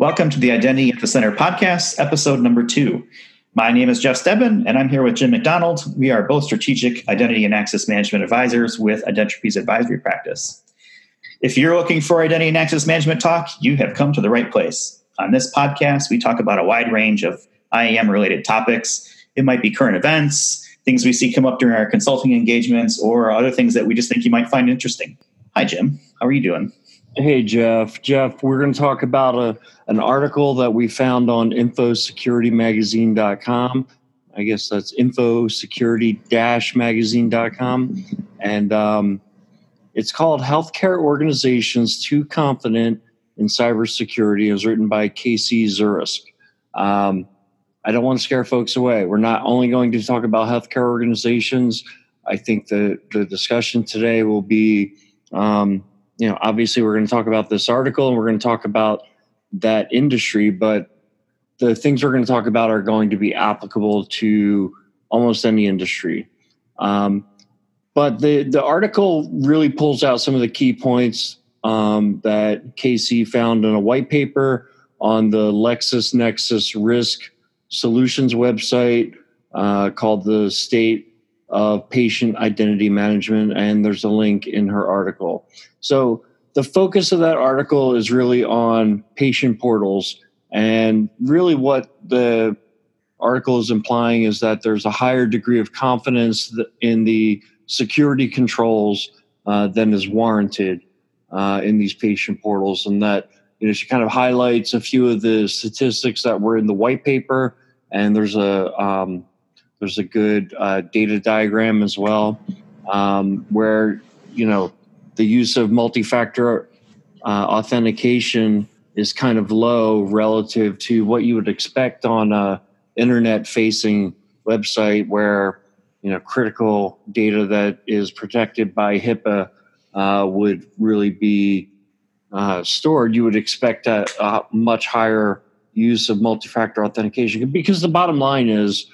Welcome to the Identity at the Center podcast, episode number two. My name is Jeff Steinman, and I'm here with Jim McDonald. We are both strategic identity and access management advisors with Identity's advisory practice. If you're looking for identity and access management talk, you have come to the right place. On this podcast, we talk about a wide range of IAM related topics. It might be current events, things we see come up during our consulting engagements, or other things that we just think you might find interesting. Hi, Jim. How are you doing? Hey, Jeff. Jeff, we're going to talk about a, an article that we found on infosecuritymagazine.com. I guess that's infosecurity-magazine.com. And um, it's called Healthcare Organizations Too Confident in Cybersecurity. It was written by Kacy Zurkus. Um, I don't want to scare folks away. We're not only going to talk about healthcare organizations. I think the, the discussion today will be um, you know, obviously we're going to talk about this article and we're going to talk about that industry, but the things we're going to talk about are going to be applicable to almost any industry. Um, but the the article really pulls out some of the key points um, that Kacy found in a white paper on the LexisNexis Risk Solutions website uh, called the State of Patient Identity Management, and there's a link in her article. So the focus of that article is really on patient portals. And really, what the article is implying is that there's a higher degree of confidence in the security controls uh, than is warranted uh, in these patient portals. And that, you know, she kind of highlights a few of the statistics that were in the white paper. And there's a, um, there's a good uh, data diagram as well, um, where you know the use of multi-factor uh, authentication is kind of low relative to what you would expect on a internet-facing website where you know critical data that is protected by HIPAA uh, would really be uh, stored. You would expect a, a much higher use of multi-factor authentication because the bottom line is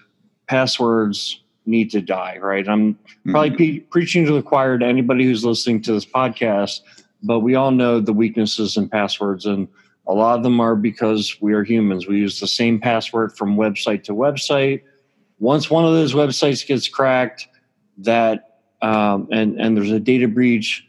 passwords need to die, right? I'm mm-hmm. probably pe- preaching to the choir to anybody who's listening to this podcast, but we all know the weaknesses in passwords, and a lot of them are because we are humans. We use the same password from website to website. Once one of those websites gets cracked, that um, and and there's a data breach,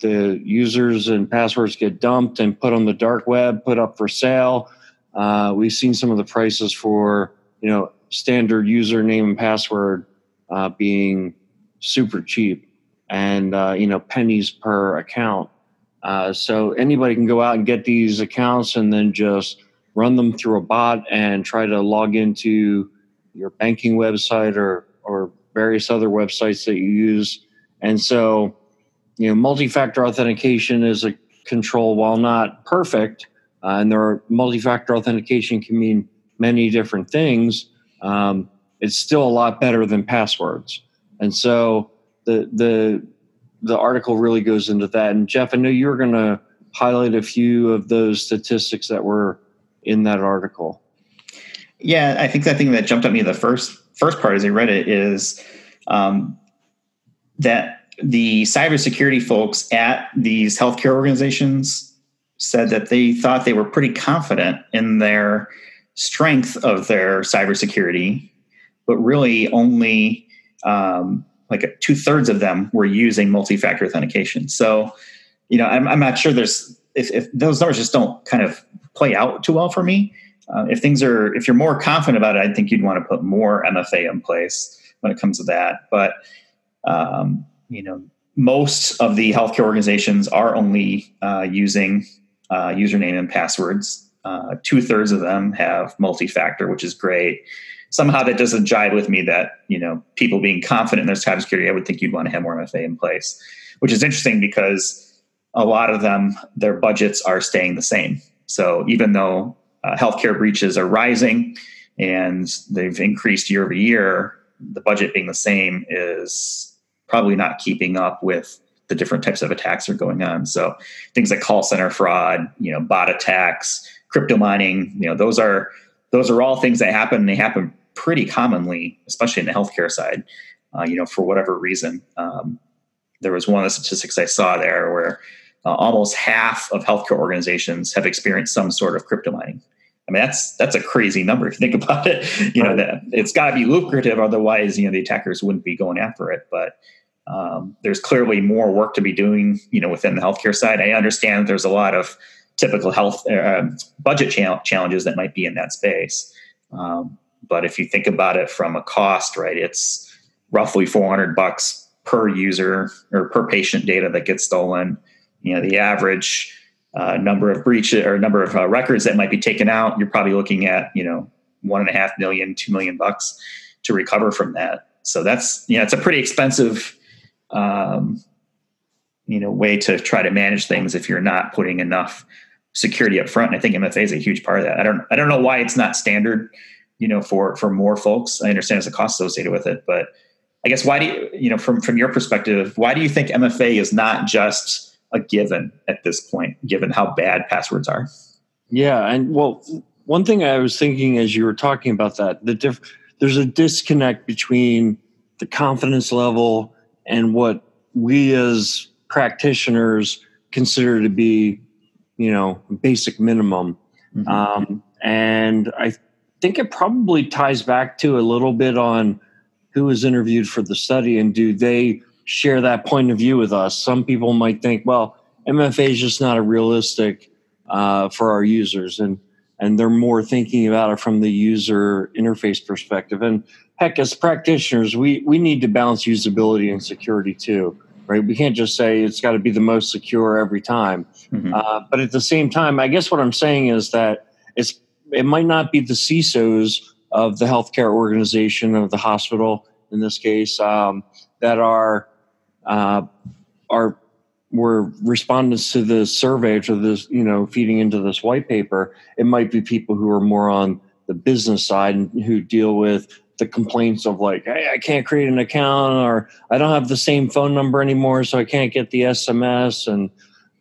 the users and passwords get dumped and put on the dark web, put up for sale. Uh, we've seen some of the prices for you know standard username and password uh, being super cheap and uh, you know pennies per account. Uh, so anybody can go out and get these accounts and then just run them through a bot and try to log into your banking website or or various other websites that you use. And so, you know, multi-factor authentication is a control while not perfect, uh, and there are multi-factor authentication can mean many different things um, it's still a lot better than passwords. And so the the the article really goes into that. And Jeff, I know you were going to highlight a few of those statistics that were in that article. Yeah, I think the thing that jumped at me the first first part as I read it is um, that the cybersecurity folks at these healthcare organizations said that they thought they were pretty confident in their strength of their cybersecurity, but really only um, like two thirds of them were using multi-factor authentication. So, you know, I'm, I'm not sure there's if, if, those numbers just don't kind of play out too well for me. Uh, if things are, if you're more confident about it, I think you'd want to put more MFA in place when it comes to that. But um, you know, most of the healthcare organizations are only uh, using uh, username and passwords uh, Two thirds of them have multi-factor, which is great. Somehow that doesn't jive with me that you know people being confident in their cybersecurity. I would think you'd want to have more MFA in place, which is interesting because a lot of them their budgets are staying the same. So even though uh, healthcare breaches are rising and they've increased year over year, the budget being the same is probably not keeping up with the different types of attacks that are going on. So things like call center fraud, you know, bot attacks, crypto mining, you know, those are those are all things that happen. They happen pretty commonly, especially in the healthcare side. Uh, you know, for whatever reason, um, there was one of the statistics I saw there where uh, almost half of healthcare organizations have experienced some sort of crypto mining. I mean, that's that's a crazy number if you think about it. You know that it's got to be lucrative, otherwise, you know, the attackers wouldn't be going after it. But um, there's clearly more work to be doing, you know, within the healthcare side. I understand there's a lot of typical health uh, budget challenges that might be in that space. Um, but if you think about it from a cost, right, it's roughly 400 bucks per user or per patient data that gets stolen. You know, the average uh, number of breaches or number of uh, records that might be taken out, you're probably looking at, you know, one and a half million, two million bucks to recover from that. So that's, you know, it's a pretty expensive, um, you know, way to try to manage things if you're not putting enough security up front. And I think MFA is a huge part of that. I don't, I don't know why it's not standard, you know, for, for more folks. I understand there's a cost associated with it, but I guess why do you, you know, from, from your perspective, why do you think MFA is not just a given at this point, given how bad passwords are? Yeah. And well, one thing I was thinking as you were talking about that, the diff- there's a disconnect between the confidence level and what we as practitioners consider to be, you know, basic minimum. Mm-hmm. Um, and I think it probably ties back to a little bit on who was interviewed for the study and do they share that point of view with us? Some people might think, well, MFA is just not a realistic uh, for our users, and and they're more thinking about it from the user interface perspective. And heck, as practitioners, we we need to balance usability and security too, right? We can't just say it's got to be the most secure every time. Mm-hmm. Uh, but at the same time, I guess what I'm saying is that it's it might not be the CISOs of the healthcare organization of the hospital in this case um, that are uh, are were respondents to the survey to this you know feeding into this white paper it might be people who are more on the business side and who deal with the complaints of like hey i can't create an account or i don't have the same phone number anymore so i can't get the sms and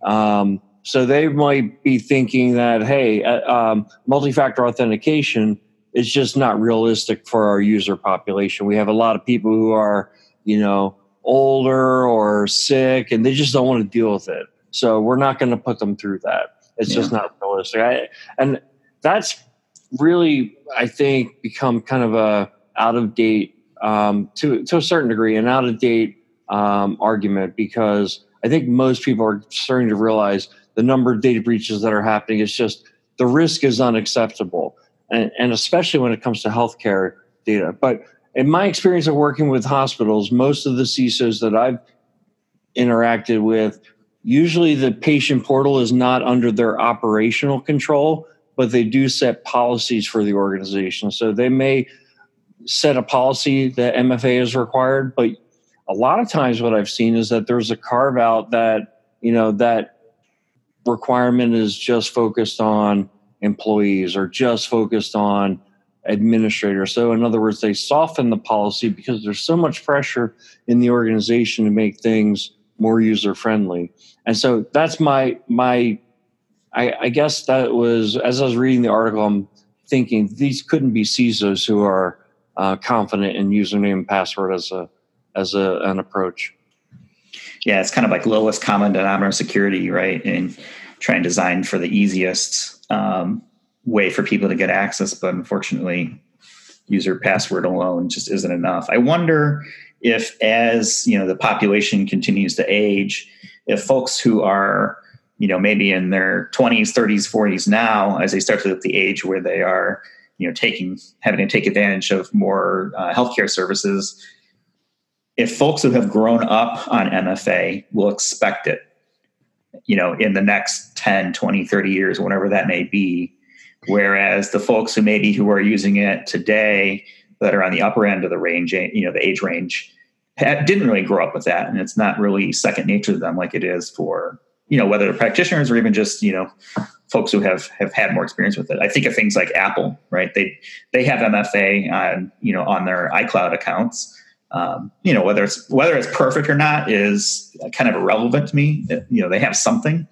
um, so they might be thinking that hey uh, um, multi-factor authentication is just not realistic for our user population. We have a lot of people who are, you know, older or sick and they just don't want to deal with it. So we're not going to put them through that. It's yeah. just not realistic. I, and that's really, I think, become kind of a out of date um, to to a certain degree, an out of date um, argument because I think most people are starting to realize the number of data breaches that are happening is just the risk is unacceptable and, and especially when it comes to healthcare data. But in my experience of working with hospitals, most of the CISOs that I've interacted with, usually the patient portal is not under their operational control, but they do set policies for the organization. So they may set a policy that MFA is required, but a lot of times what I've seen is that there's a carve out that, you know, that requirement is just focused on employees or just focused on administrators. So, in other words, they soften the policy because there's so much pressure in the organization to make things more user friendly. And so that's my my. I, I guess that was as I was reading the article, I'm thinking these couldn't be CISOs who are uh, confident in username and password as a as a, an approach. Yeah, it's kind of like lowest common denominator security, right? And try and design for the easiest um, way for people to get access, but unfortunately, user password alone just isn't enough. I wonder if, as you know, the population continues to age, if folks who are you know maybe in their 20s 30s 40s now as they start to hit the age where they are you know taking having to take advantage of more uh, healthcare services if folks who have grown up on mfa will expect it you know, in the next 10, 20, 30 years, whatever that may be. Whereas the folks who maybe who are using it today that are on the upper end of the range, you know, the age range, didn't really grow up with that. And it's not really second nature to them like it is for, you know, whether they're practitioners or even just, you know, folks who have have had more experience with it. I think of things like Apple, right? They they have MFA on, you know, on their iCloud accounts um, you know whether it's whether it's perfect or not is kind of irrelevant to me. You know they have something,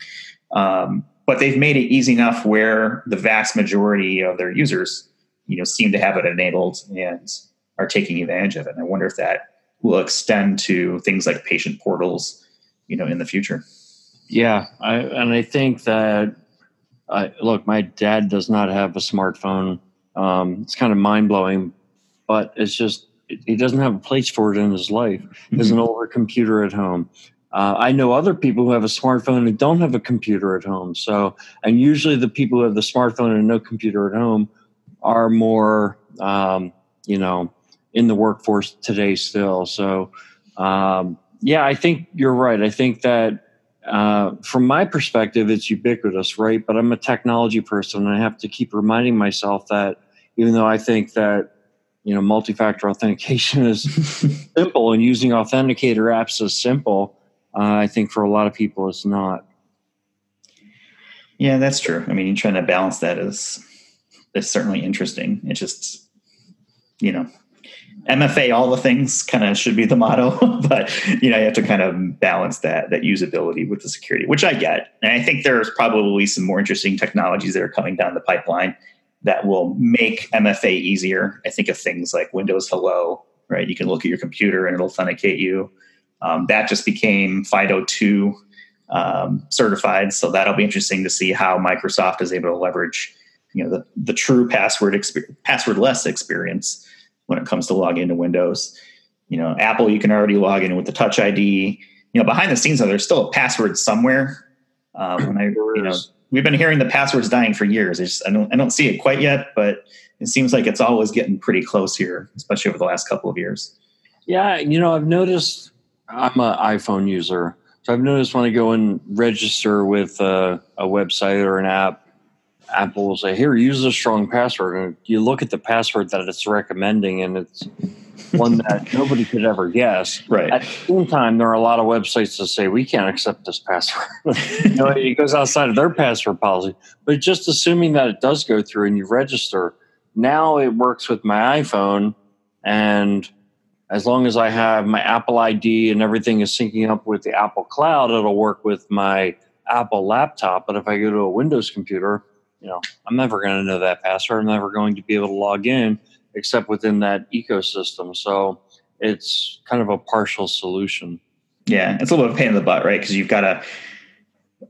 um, but they've made it easy enough where the vast majority of their users, you know, seem to have it enabled and are taking advantage of it. And I wonder if that will extend to things like patient portals, you know, in the future. Yeah, I, and I think that I, look, my dad does not have a smartphone. Um, it's kind of mind blowing, but it's just he doesn't have a place for it in his life. He has an mm-hmm. older computer at home. Uh, I know other people who have a smartphone and don't have a computer at home. So, and usually the people who have the smartphone and no computer at home are more, um, you know, in the workforce today still. So, um, yeah, I think you're right. I think that uh, from my perspective, it's ubiquitous, right? But I'm a technology person, and I have to keep reminding myself that even though I think that you know multi-factor authentication is simple and using authenticator apps is simple, uh, I think for a lot of people it's not. Yeah, that's true. I mean, you're trying to balance that is is certainly interesting. It just you know MFA, all the things kind of should be the motto, but you know, you have to kind of balance that that usability with the security, which I get. And I think there's probably some more interesting technologies that are coming down the pipeline that will make MFA easier. I think of things like Windows Hello, right? You can look at your computer and it'll authenticate you. Um, that just became FIDO2 um, certified, so that'll be interesting to see how Microsoft is able to leverage, you know, the the true password exper- passwordless experience when it comes to log into Windows. You know, Apple, you can already log in with the Touch ID. You know, behind the scenes, though, there's still a password somewhere. Um, when I, you know, we've been hearing the passwords dying for years. I, just, I don't, I don't see it quite yet, but it seems like it's always getting pretty close here, especially over the last couple of years. Yeah, you know, I've noticed. I'm an iPhone user, so I've noticed when I go and register with a, a website or an app, Apple will say, "Here, use a strong password," and you look at the password that it's recommending, and it's one that nobody could ever guess. Right. At the same time, there are a lot of websites that say we can't accept this password. you know, it goes outside of their password policy. But just assuming that it does go through and you register, now it works with my iPhone, and as long as I have my Apple ID and everything is syncing up with the Apple Cloud, it'll work with my Apple laptop. But if I go to a Windows computer, you know, I'm never going to know that password. I'm never going to be able to log in except within that ecosystem. So it's kind of a partial solution. Yeah, it's a little bit of pain in the butt, right? Because you've got to,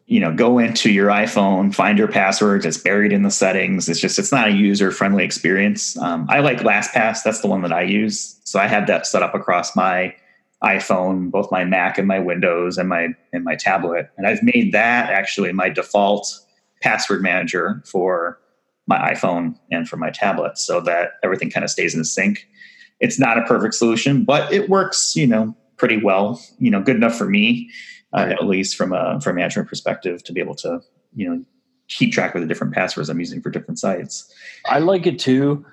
you know, go into your iPhone, find your passwords. It's buried in the settings. It's just it's not a user friendly experience. Um, I like LastPass. That's the one that I use. So I have that set up across my iPhone, both my Mac and my Windows and my and my tablet. And I've made that actually my default password manager for my iPhone and for my tablet so that everything kind of stays in sync. It's not a perfect solution, but it works, you know, pretty well, you know, good enough for me, uh, at least from a from a management perspective to be able to, you know, keep track of the different passwords I'm using for different sites. I like it too.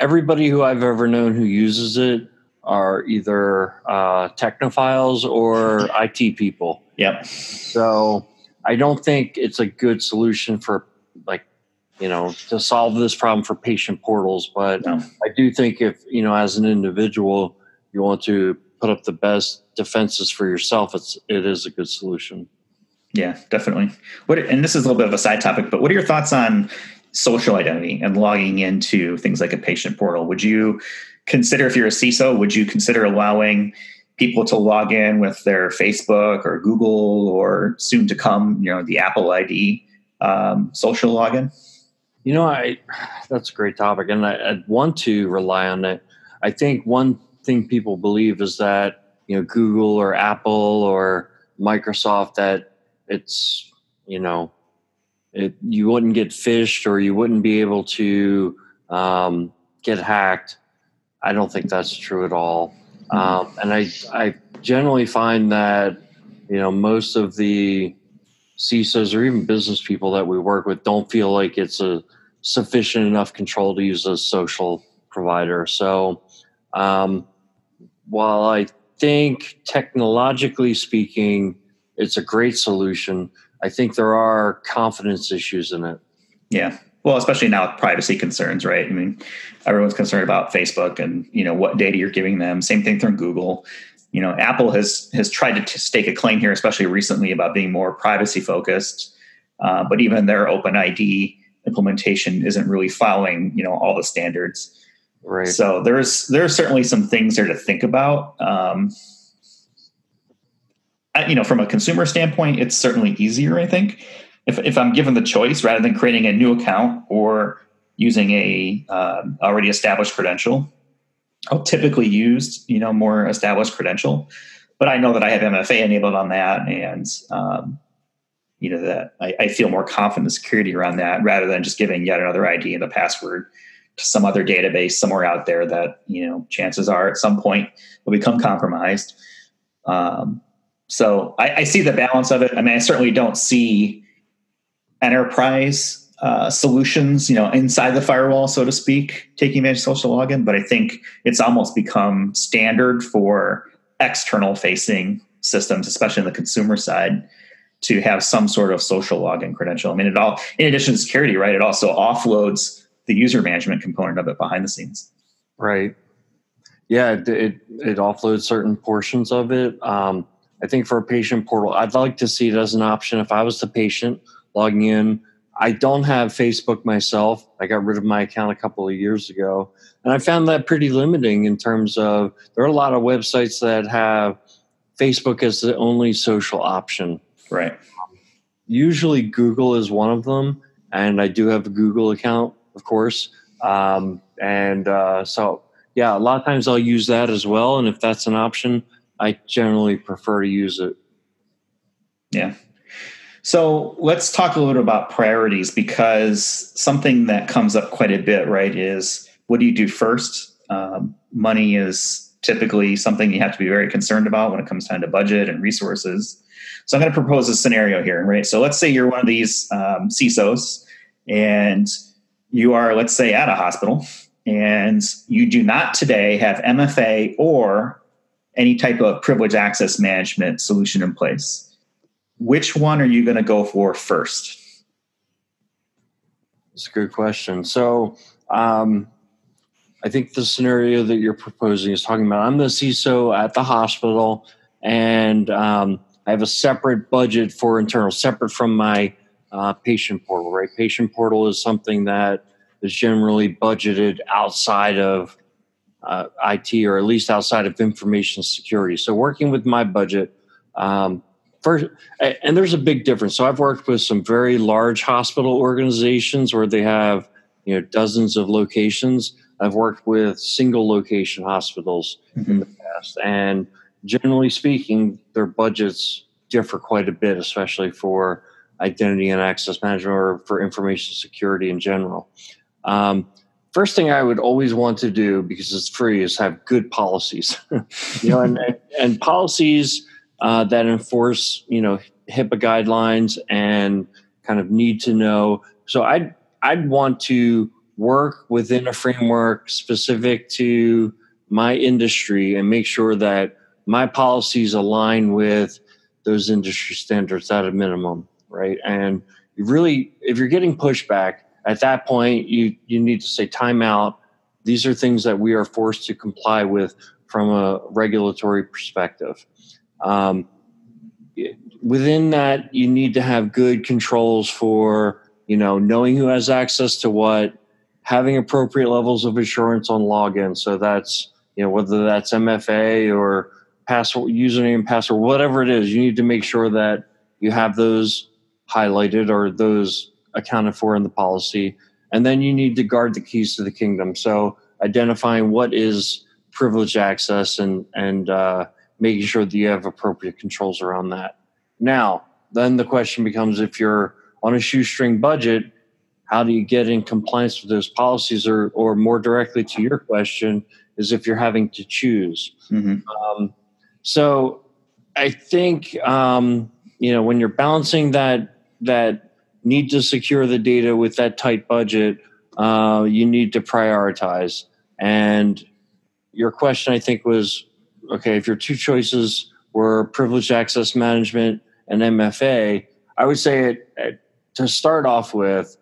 Everybody who I've ever known who uses it are either uh, technophiles or IT people. Yep. So I don't think it's a good solution for like you know to solve this problem for patient portals but no. i do think if you know as an individual you want to put up the best defenses for yourself it's it is a good solution. Yeah definitely. What and this is a little bit of a side topic but what are your thoughts on social identity and logging into things like a patient portal? Would you consider if you're a ciso would you consider allowing people to log in with their Facebook or Google or soon to come, you know, the Apple ID um, social login? You know, I that's a great topic, and I, I'd want to rely on it. I think one thing people believe is that you know Google or Apple or Microsoft that it's you know it, you wouldn't get phished or you wouldn't be able to um, get hacked. I don't think that's true at all. Um, and I, I generally find that, you know, most of the CISOs or even business people that we work with don't feel like it's a sufficient enough control to use a social provider. So, um, while I think technologically speaking, it's a great solution, I think there are confidence issues in it. Yeah well, especially now with privacy concerns, right? I mean, everyone's concerned about Facebook and you know what data you're giving them. Same thing from Google. You know, Apple has has tried to t- stake a claim here, especially recently, about being more privacy focused. Uh, but even their Open ID implementation isn't really following you know all the standards. Right. So there's there's certainly some things there to think about. Um, you know, from a consumer standpoint, it's certainly easier. I think if if I'm given the choice rather than creating a new account or using a um, already established credential, I'll typically use you know more established credential. But I know that I have MFA enabled on that, and um, you know that I, I, feel more confident in security around that rather than just giving yet another ID and a password to some other database somewhere out there that you know chances are at some point will become compromised. Um, so I, I, see the balance of it. I mean, I certainly don't see enterprise uh, solutions, you know, inside the firewall, so to speak, taking advantage of social login. But I think it's almost become standard for external facing systems, especially on the consumer side, to have some sort of social login credential. I mean, it all, in addition to security, right, it also offloads the user management component of it behind the scenes. Right. Yeah, it it, it offloads certain portions of it. Um, I think for a patient portal, I'd like to see it as an option. If I was the patient logging in, I don't have Facebook myself. I got rid of my account a couple of years ago, and I found that pretty limiting in terms of there are a lot of websites that have Facebook as the only social option. Right. Usually, Google is one of them, and I do have a Google account, of course. Um, and uh, so, yeah, a lot of times I'll use that as well. And if that's an option, I generally prefer to use it. Yeah. So let's talk a little bit about priorities because something that comes up quite a bit, right, is what do you do first? Um, money is typically something you have to be very concerned about when it comes time to budget and resources. So I'm going to propose a scenario here, right? So let's say you're one of these um, CISOs and you are, let's say, at a hospital and you do not today have MFA or any type of privilege access management solution in place. Which one are you going to go for first? It's a good question. So, um, I think the scenario that you're proposing is talking about I'm the CISO at the hospital, and um, I have a separate budget for internal, separate from my uh, patient portal. Right, patient portal is something that is generally budgeted outside of uh, IT or at least outside of information security. So, working with my budget, um, first, and there's a big difference. So, I've worked with some very large hospital organizations where they have you know dozens of locations. I've worked with single location hospitals mm-hmm. in the past, and generally speaking, their budgets differ quite a bit, especially for identity and access management or for information security in general. Um, first thing I would always want to do because it's free is have good policies, you know, and, and policies uh, that enforce, you know, HIPAA guidelines and kind of need to know. So I'd I'd want to work within a framework specific to my industry and make sure that my policies align with those industry standards at a minimum, right? And you really, if you're getting pushback, at that point you you need to say timeout these are things that we are forced to comply with from a regulatory perspective um, within that you need to have good controls for you know knowing who has access to what having appropriate levels of assurance on login so that's you know whether that's mfa or password username password whatever it is you need to make sure that you have those highlighted or those accounted for in the policy. And then you need to guard the keys to the kingdom. So identifying what is privileged access and and uh, making sure that you have appropriate controls around that. Now, then the question becomes: if you're on a shoestring budget, how do you get in compliance with those policies? Or, or more directly to your question, is if you're having to choose. Mm-hmm. Um, so, I think um, you know when you're balancing that that need to secure the data with that tight budget, uh, you need to prioritize. And your question, I think, was okay, if your two choices were privileged access management and MFA, I would say it, it, to start off with,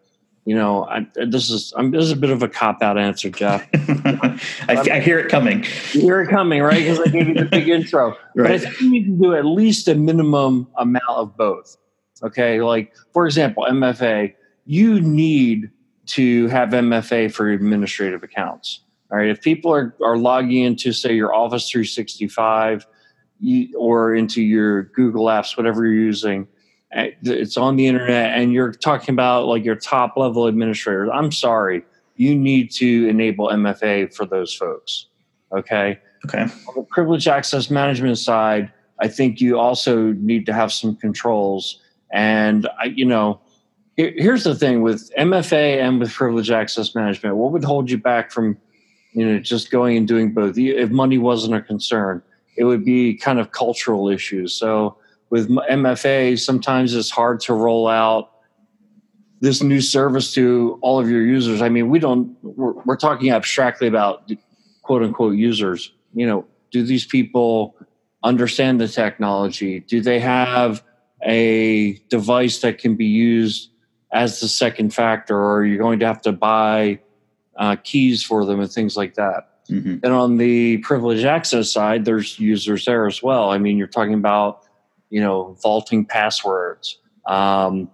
you know, I, this is I'm, this is a bit of a cop out answer, Jeff. I, um, I, hear it coming. You hear it coming, right? Because I gave you the big intro. Right. But I think you need to do at least a minimum amount of both. Okay, like for example, MFA, you need to have MFA for administrative accounts. All right, if people are, are logging into, say, your Office 365, or into your Google Apps, whatever you're using. Uh, it's on the internet, and you're talking about like your top level administrators. I'm sorry, you need to enable MFA for those folks. Okay. Okay. On the privilege access management side, I think you also need to have some controls. And I, you know, here's the thing with MFA and with privilege access management, what would hold you back from, you know, just going and doing both? If money wasn't a concern, it would be kind of cultural issues. So with MFA, sometimes it's hard to roll out this new service to all of your users. I mean, we don't, we're, we're talking abstractly about quote unquote users. You know, do these people understand the technology? Do they have a device that can be used as the second factor, or are you going to have to buy uh, keys for them and things like that? Mm-hmm. And on the privileged access side, there's users there as well. I mean, you're talking about, you know, vaulting passwords, um,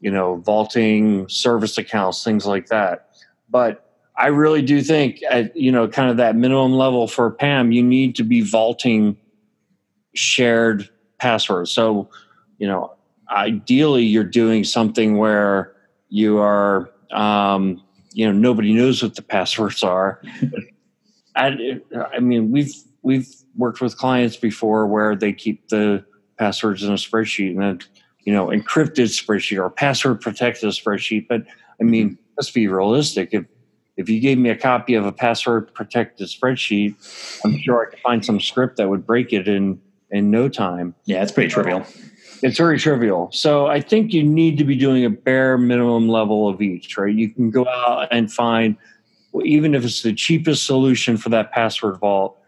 you know, vaulting service accounts, things like that. But I really do think at, you know, kind of that minimum level for PAM, you need to be vaulting shared passwords. So, you know, ideally you're doing something where you are, um, you know, nobody knows what the passwords are. I, I mean, we've we've worked with clients before where they keep the passwords in a spreadsheet and a you know encrypted spreadsheet or password protected spreadsheet. But I mean, let's be realistic. If if you gave me a copy of a password protected spreadsheet, I'm sure I could find some script that would break it in in no time. Yeah, it's pretty trivial. It's very trivial. So I think you need to be doing a bare minimum level of each, right? You can go out and find even if it's the cheapest solution for that password vault,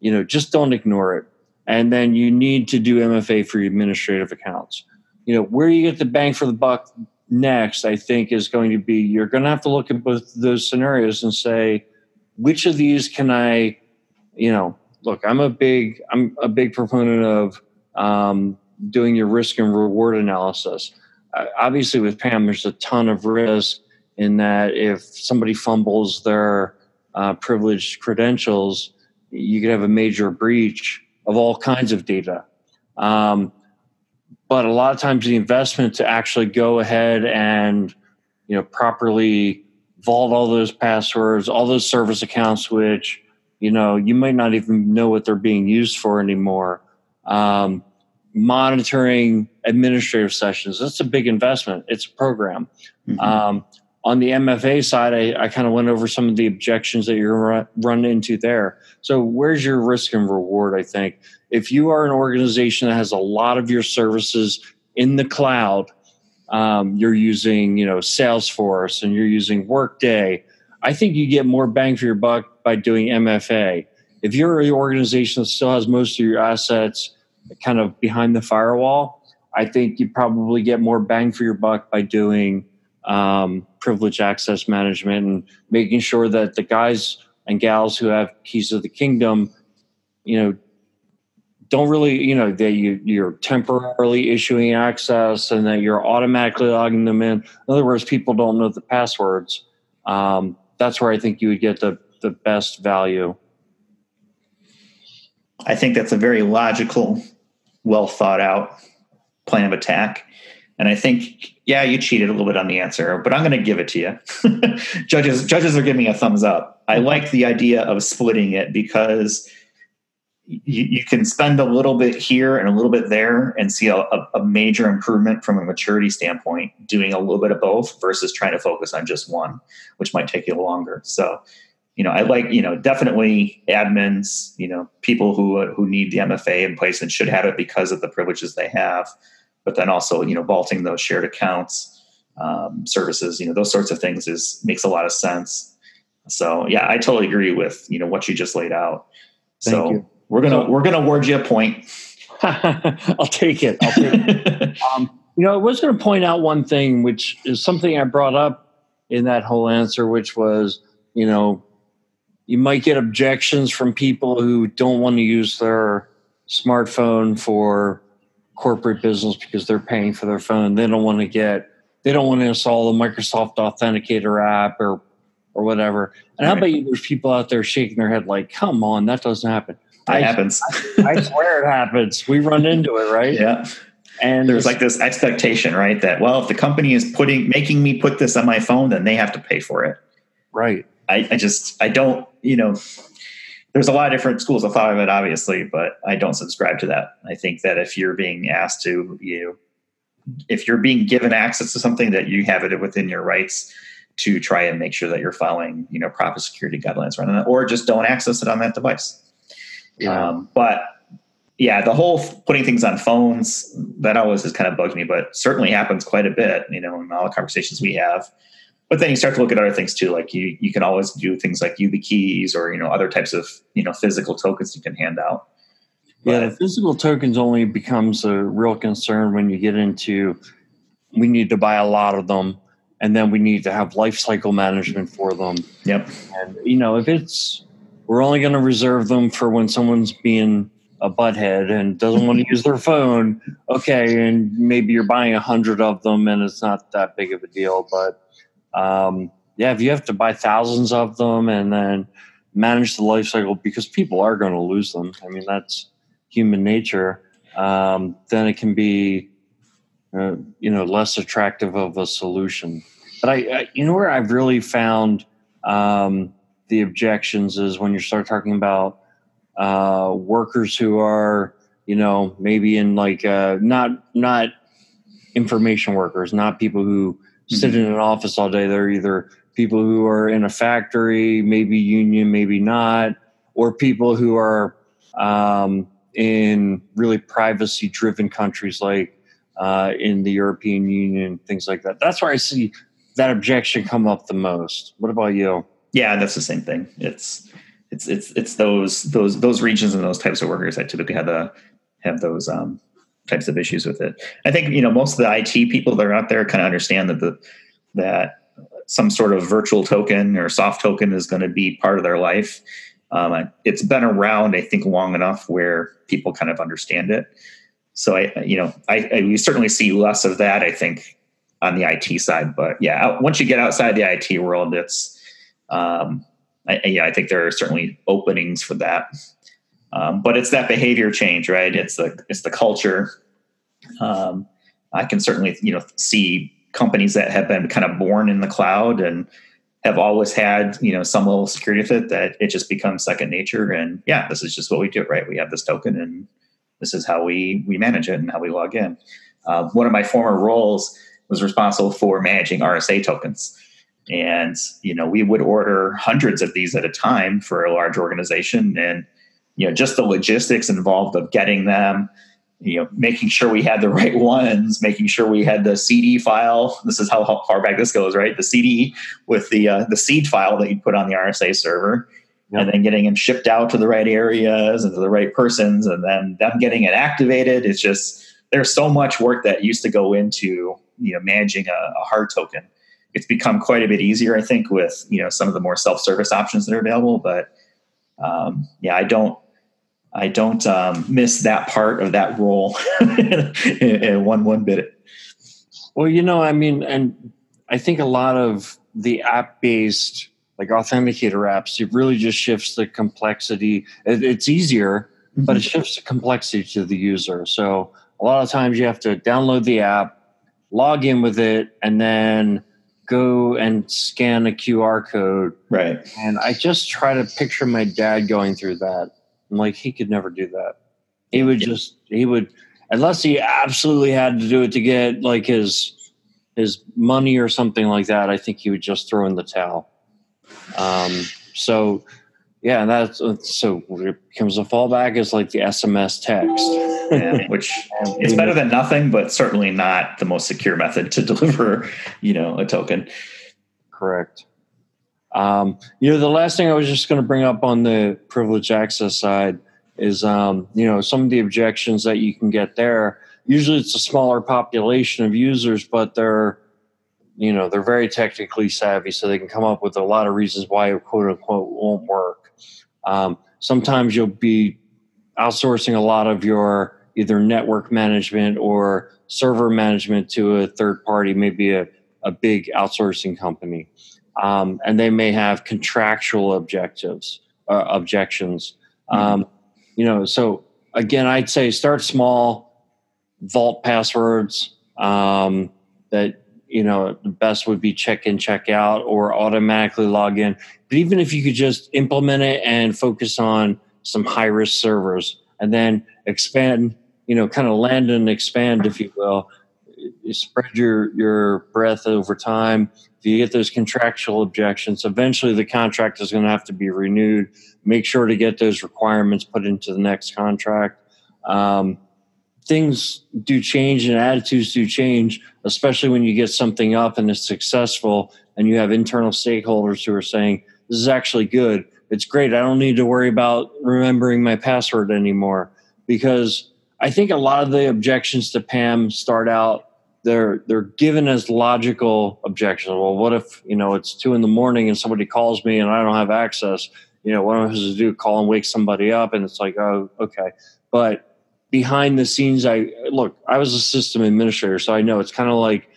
you know, just don't ignore it. And then you need to do MFA for your administrative accounts. You know, where you get the bang for the buck next, I think, is going to be you're going to have to look at both those scenarios and say, which of these can I, you know, look, I'm a big, I'm a big proponent of um, doing your risk and reward analysis. Uh, obviously, with PAM, there's a ton of risk in that if somebody fumbles their uh, privileged credentials, you could have a major breach of all kinds of data. Um, but a lot of times, the investment to actually go ahead and you know properly vault all those passwords, all those service accounts, which you know you might not even know what they're being used for anymore. Um, monitoring administrative sessions that's a big investment. It's a program. Mm-hmm. Um, on the MFA side, I, I kind of went over some of the objections that you're run, run into there. So, where's your risk and reward? I think if you are an organization that has a lot of your services in the cloud, um, you're using you know Salesforce and you're using Workday. I think you get more bang for your buck by doing MFA. If you're an organization that still has most of your assets kind of behind the firewall, I think you probably get more bang for your buck by doing um, privilege access management and making sure that the guys and gals who have keys of the kingdom, you know, don't really, you know, that you, you're temporarily issuing access and that you're automatically logging them in. In other words, people don't know the passwords. Um, that's where I think you would get the, the best value. I think that's a very logical, well thought out plan of attack. And I think, yeah, you cheated a little bit on the answer, but I'm going to give it to you. judges, judges are giving me a thumbs up. I like the idea of splitting it because you, you can spend a little bit here and a little bit there and see a, a, major improvement from a maturity standpoint, doing a little bit of both versus trying to focus on just one, which might take you longer. So, you know, I like, you know, definitely admins, you know, people who who need the MFA in place and should have it because of the privileges they have but then also you know vaulting those shared accounts um, services you know those sorts of things is makes a lot of sense. So yeah i totally agree with you know what you just laid out. Thank so you. we're gonna we're gonna award you a point. I'll take it i'll take it. Um, you know i was going to point out one thing which is something i brought up in that whole answer which was you know you might get objections from people who don't want to use their smartphone for corporate business because they're paying for their phone. They don't want to get they don't want to install the Microsoft Authenticator app or or whatever. And right. how about you? There's people out there shaking their head like, "Come on, that doesn't happen." That I, happens. I, I swear it happens. We run into it, right? Yeah. And there's like this expectation, right? That well, if the company is putting making me put this on my phone, then they have to pay for it. Right. I, I just I don't, you know, there's a lot of different schools of thought of it, obviously, but I don't subscribe to that. I think that if you're being asked to, you know, if you're being given access to something that you have it within your rights to try and make sure that you're following, you know, proper security guidelines around that, or just don't access it on that device. Yeah. Um, but yeah, the whole putting things on phones that always has kind of bugged me, but certainly happens quite a bit, you know, in all the conversations we have. But then you start to look at other things too, like you you can always do things like YubiKeys or you know other types of you know physical tokens you can hand out. But, yeah, the physical tokens only becomes a real concern when you get into we need to buy a lot of them, and then we need to have life cycle management for them. Yep. And you know if it's we're only going to reserve them for when someone's being a butthead and doesn't want to use their phone, okay, and maybe you're buying a hundred of them and it's not that big of a deal. But um, yeah, if you have to buy thousands of them and then manage the life cycle because people are going to lose them. I mean, that's human nature. Um, then it can be, uh, you know, less attractive of a solution. But I, I you know, where I've really found um, the objections is when you start talking about uh, workers who are you know maybe in like uh, not not information workers not people who mm-hmm. sit in an office all day they're either people who are in a factory maybe union maybe not or people who are um, in really privacy driven countries like uh, in the european union things like that. That's where i see that objection come up the most. What about you? Yeah that's the same thing. It's it's it's it's those those those regions and those types of workers that typically have the have those um, types of issues with it. I think you know most of the IT people that are out there kind of understand that the that some sort of virtual token or soft token is going to be part of their life. Um, it's been around, I think, long enough where people kind of understand it. So I, you know, I, I we certainly see less of that. I think on the IT side, but yeah, once you get outside the IT world, it's um, I, yeah, I think there are certainly openings for that. Um, but it's that behavior change, right? It's the it's the culture. Um, I can certainly you know see companies that have been kind of born in the cloud and have always had you know some level of security with it that it just becomes second nature. And yeah, this is just what we do, right? We have this token, and this is how we we manage it and how we log in. Uh, one of my former roles was responsible for managing RSA tokens. And, you know, we would order hundreds of these at a time for a large organization. And, you know, just the logistics involved of getting them, you know, making sure we had the right ones, making sure we had the CD file. This is how far back this goes, right? The CD with the uh, the seed file that you put on the RSA server, yep. and then getting them shipped out to the right areas and to the right persons, and then them getting it activated. It's just there's so much work that used to go into you know managing a, a hard token it's become quite a bit easier, I think, with you know some of the more self-service options that are available. But um, yeah, I don't I don't um, miss that part of that role in, one one bit. Well, you know, I mean, and I think a lot of the app-based like authenticator apps, it really just shifts the complexity. It, it's easier, mm-hmm. but it shifts the complexity to the user. So a lot of times you have to download the app, log in with it, and then go and scan a QR code. Right. And I just try to picture my dad going through that. Like, he could never do that. He would just, he would, unless he absolutely had to do it to get like his, his money or something like that, I think he would just throw in the towel. Um, so yeah, that's so it becomes a fallback is like the SMS text, yeah, which it's better than nothing, but certainly not the most secure method to deliver, you know, a token. Correct. Um, you know, the last thing I was just going to bring up on the privilege access side is, um, you know, some of the objections that you can get there. Usually, it's a smaller population of users, but they're you know they're very technically savvy so they can come up with a lot of reasons why it quote unquote won't work um, sometimes you'll be outsourcing a lot of your either network management or server management to a third party, maybe a, a big outsourcing company. Um, and they may have contractual objectives, uh, objections. Mm-hmm. Um, you know, so again, I'd say start small, vault passwords. Um, that you know the best would be check in, check out, or automatically log in. But even if you could just implement it and focus on some high risk servers, and then expand, you know, kind of land and expand, if you will. You spread your your breath over time. You get those contractual objections, eventually the contract is going to have to be renewed. Make sure to get those requirements put into the next contract. Um, things do change and attitudes do change, especially when you get something up and it's successful and you have internal stakeholders who are saying, This is actually good. It's great. I don't need to worry about remembering my password anymore. Because I think a lot of the objections to PAM start out they're they're given as logical objections. Well, what if you know it's two in the morning and somebody calls me and I don't have access? You know, what am I supposed to do? Call and wake somebody up? And it's like, oh, okay. But behind the scenes, I look. I was a system administrator, so I know it's kind of like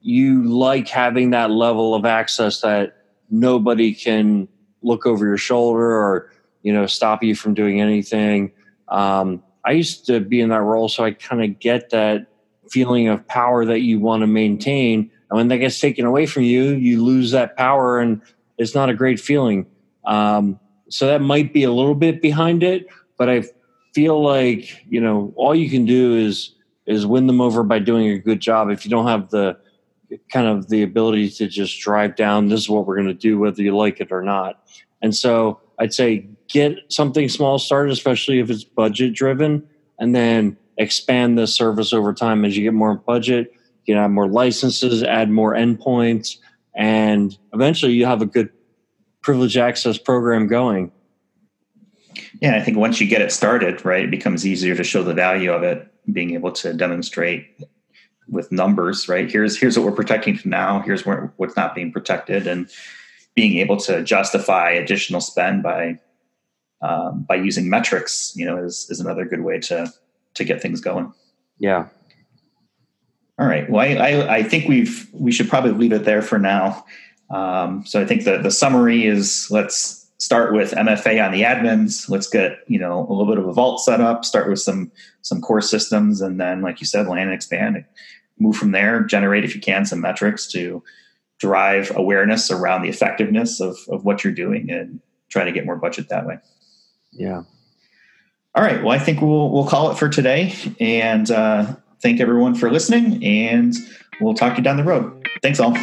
you like having that level of access that nobody can look over your shoulder or you know stop you from doing anything. Um, I used to be in that role, so I kind of get that feeling of power that you want to maintain. And when that gets taken away from you, you lose that power, and it's not a great feeling. Um, so that might be a little bit behind it, but I feel like you know all you can do is is win them over by doing a good job. If you don't have the kind of the ability to just drive down, this is what we're going to do, whether you like it or not. And so I'd say get something small started, especially if it's budget driven, and then expand the service over time as you get more budget. You can add more licenses, add more endpoints, and eventually you have a good privileged access program going. Yeah, I think once you get it started, right, it becomes easier to show the value of it, being able to demonstrate with numbers, right? Here's here's what we're protecting from now. Here's where what's not being protected, and being able to justify additional spend by um, by using metrics, you know, is is another good way to to get things going. Yeah. All right. Well, I, I, I think we've we should probably leave it there for now. Um, so I think the the summary is let's start with MFA on the admins. Let's get you know a little bit of a vault set up. Start with some some core systems, and then, like you said, land and expand. Move from there. Generate if you can some metrics to drive awareness around the effectiveness of of what you're doing, and try to get more budget that way. Yeah. All right. Well, I think we'll we'll call it for today, and uh, thank everyone for listening. And we'll talk you down the road. Thanks all.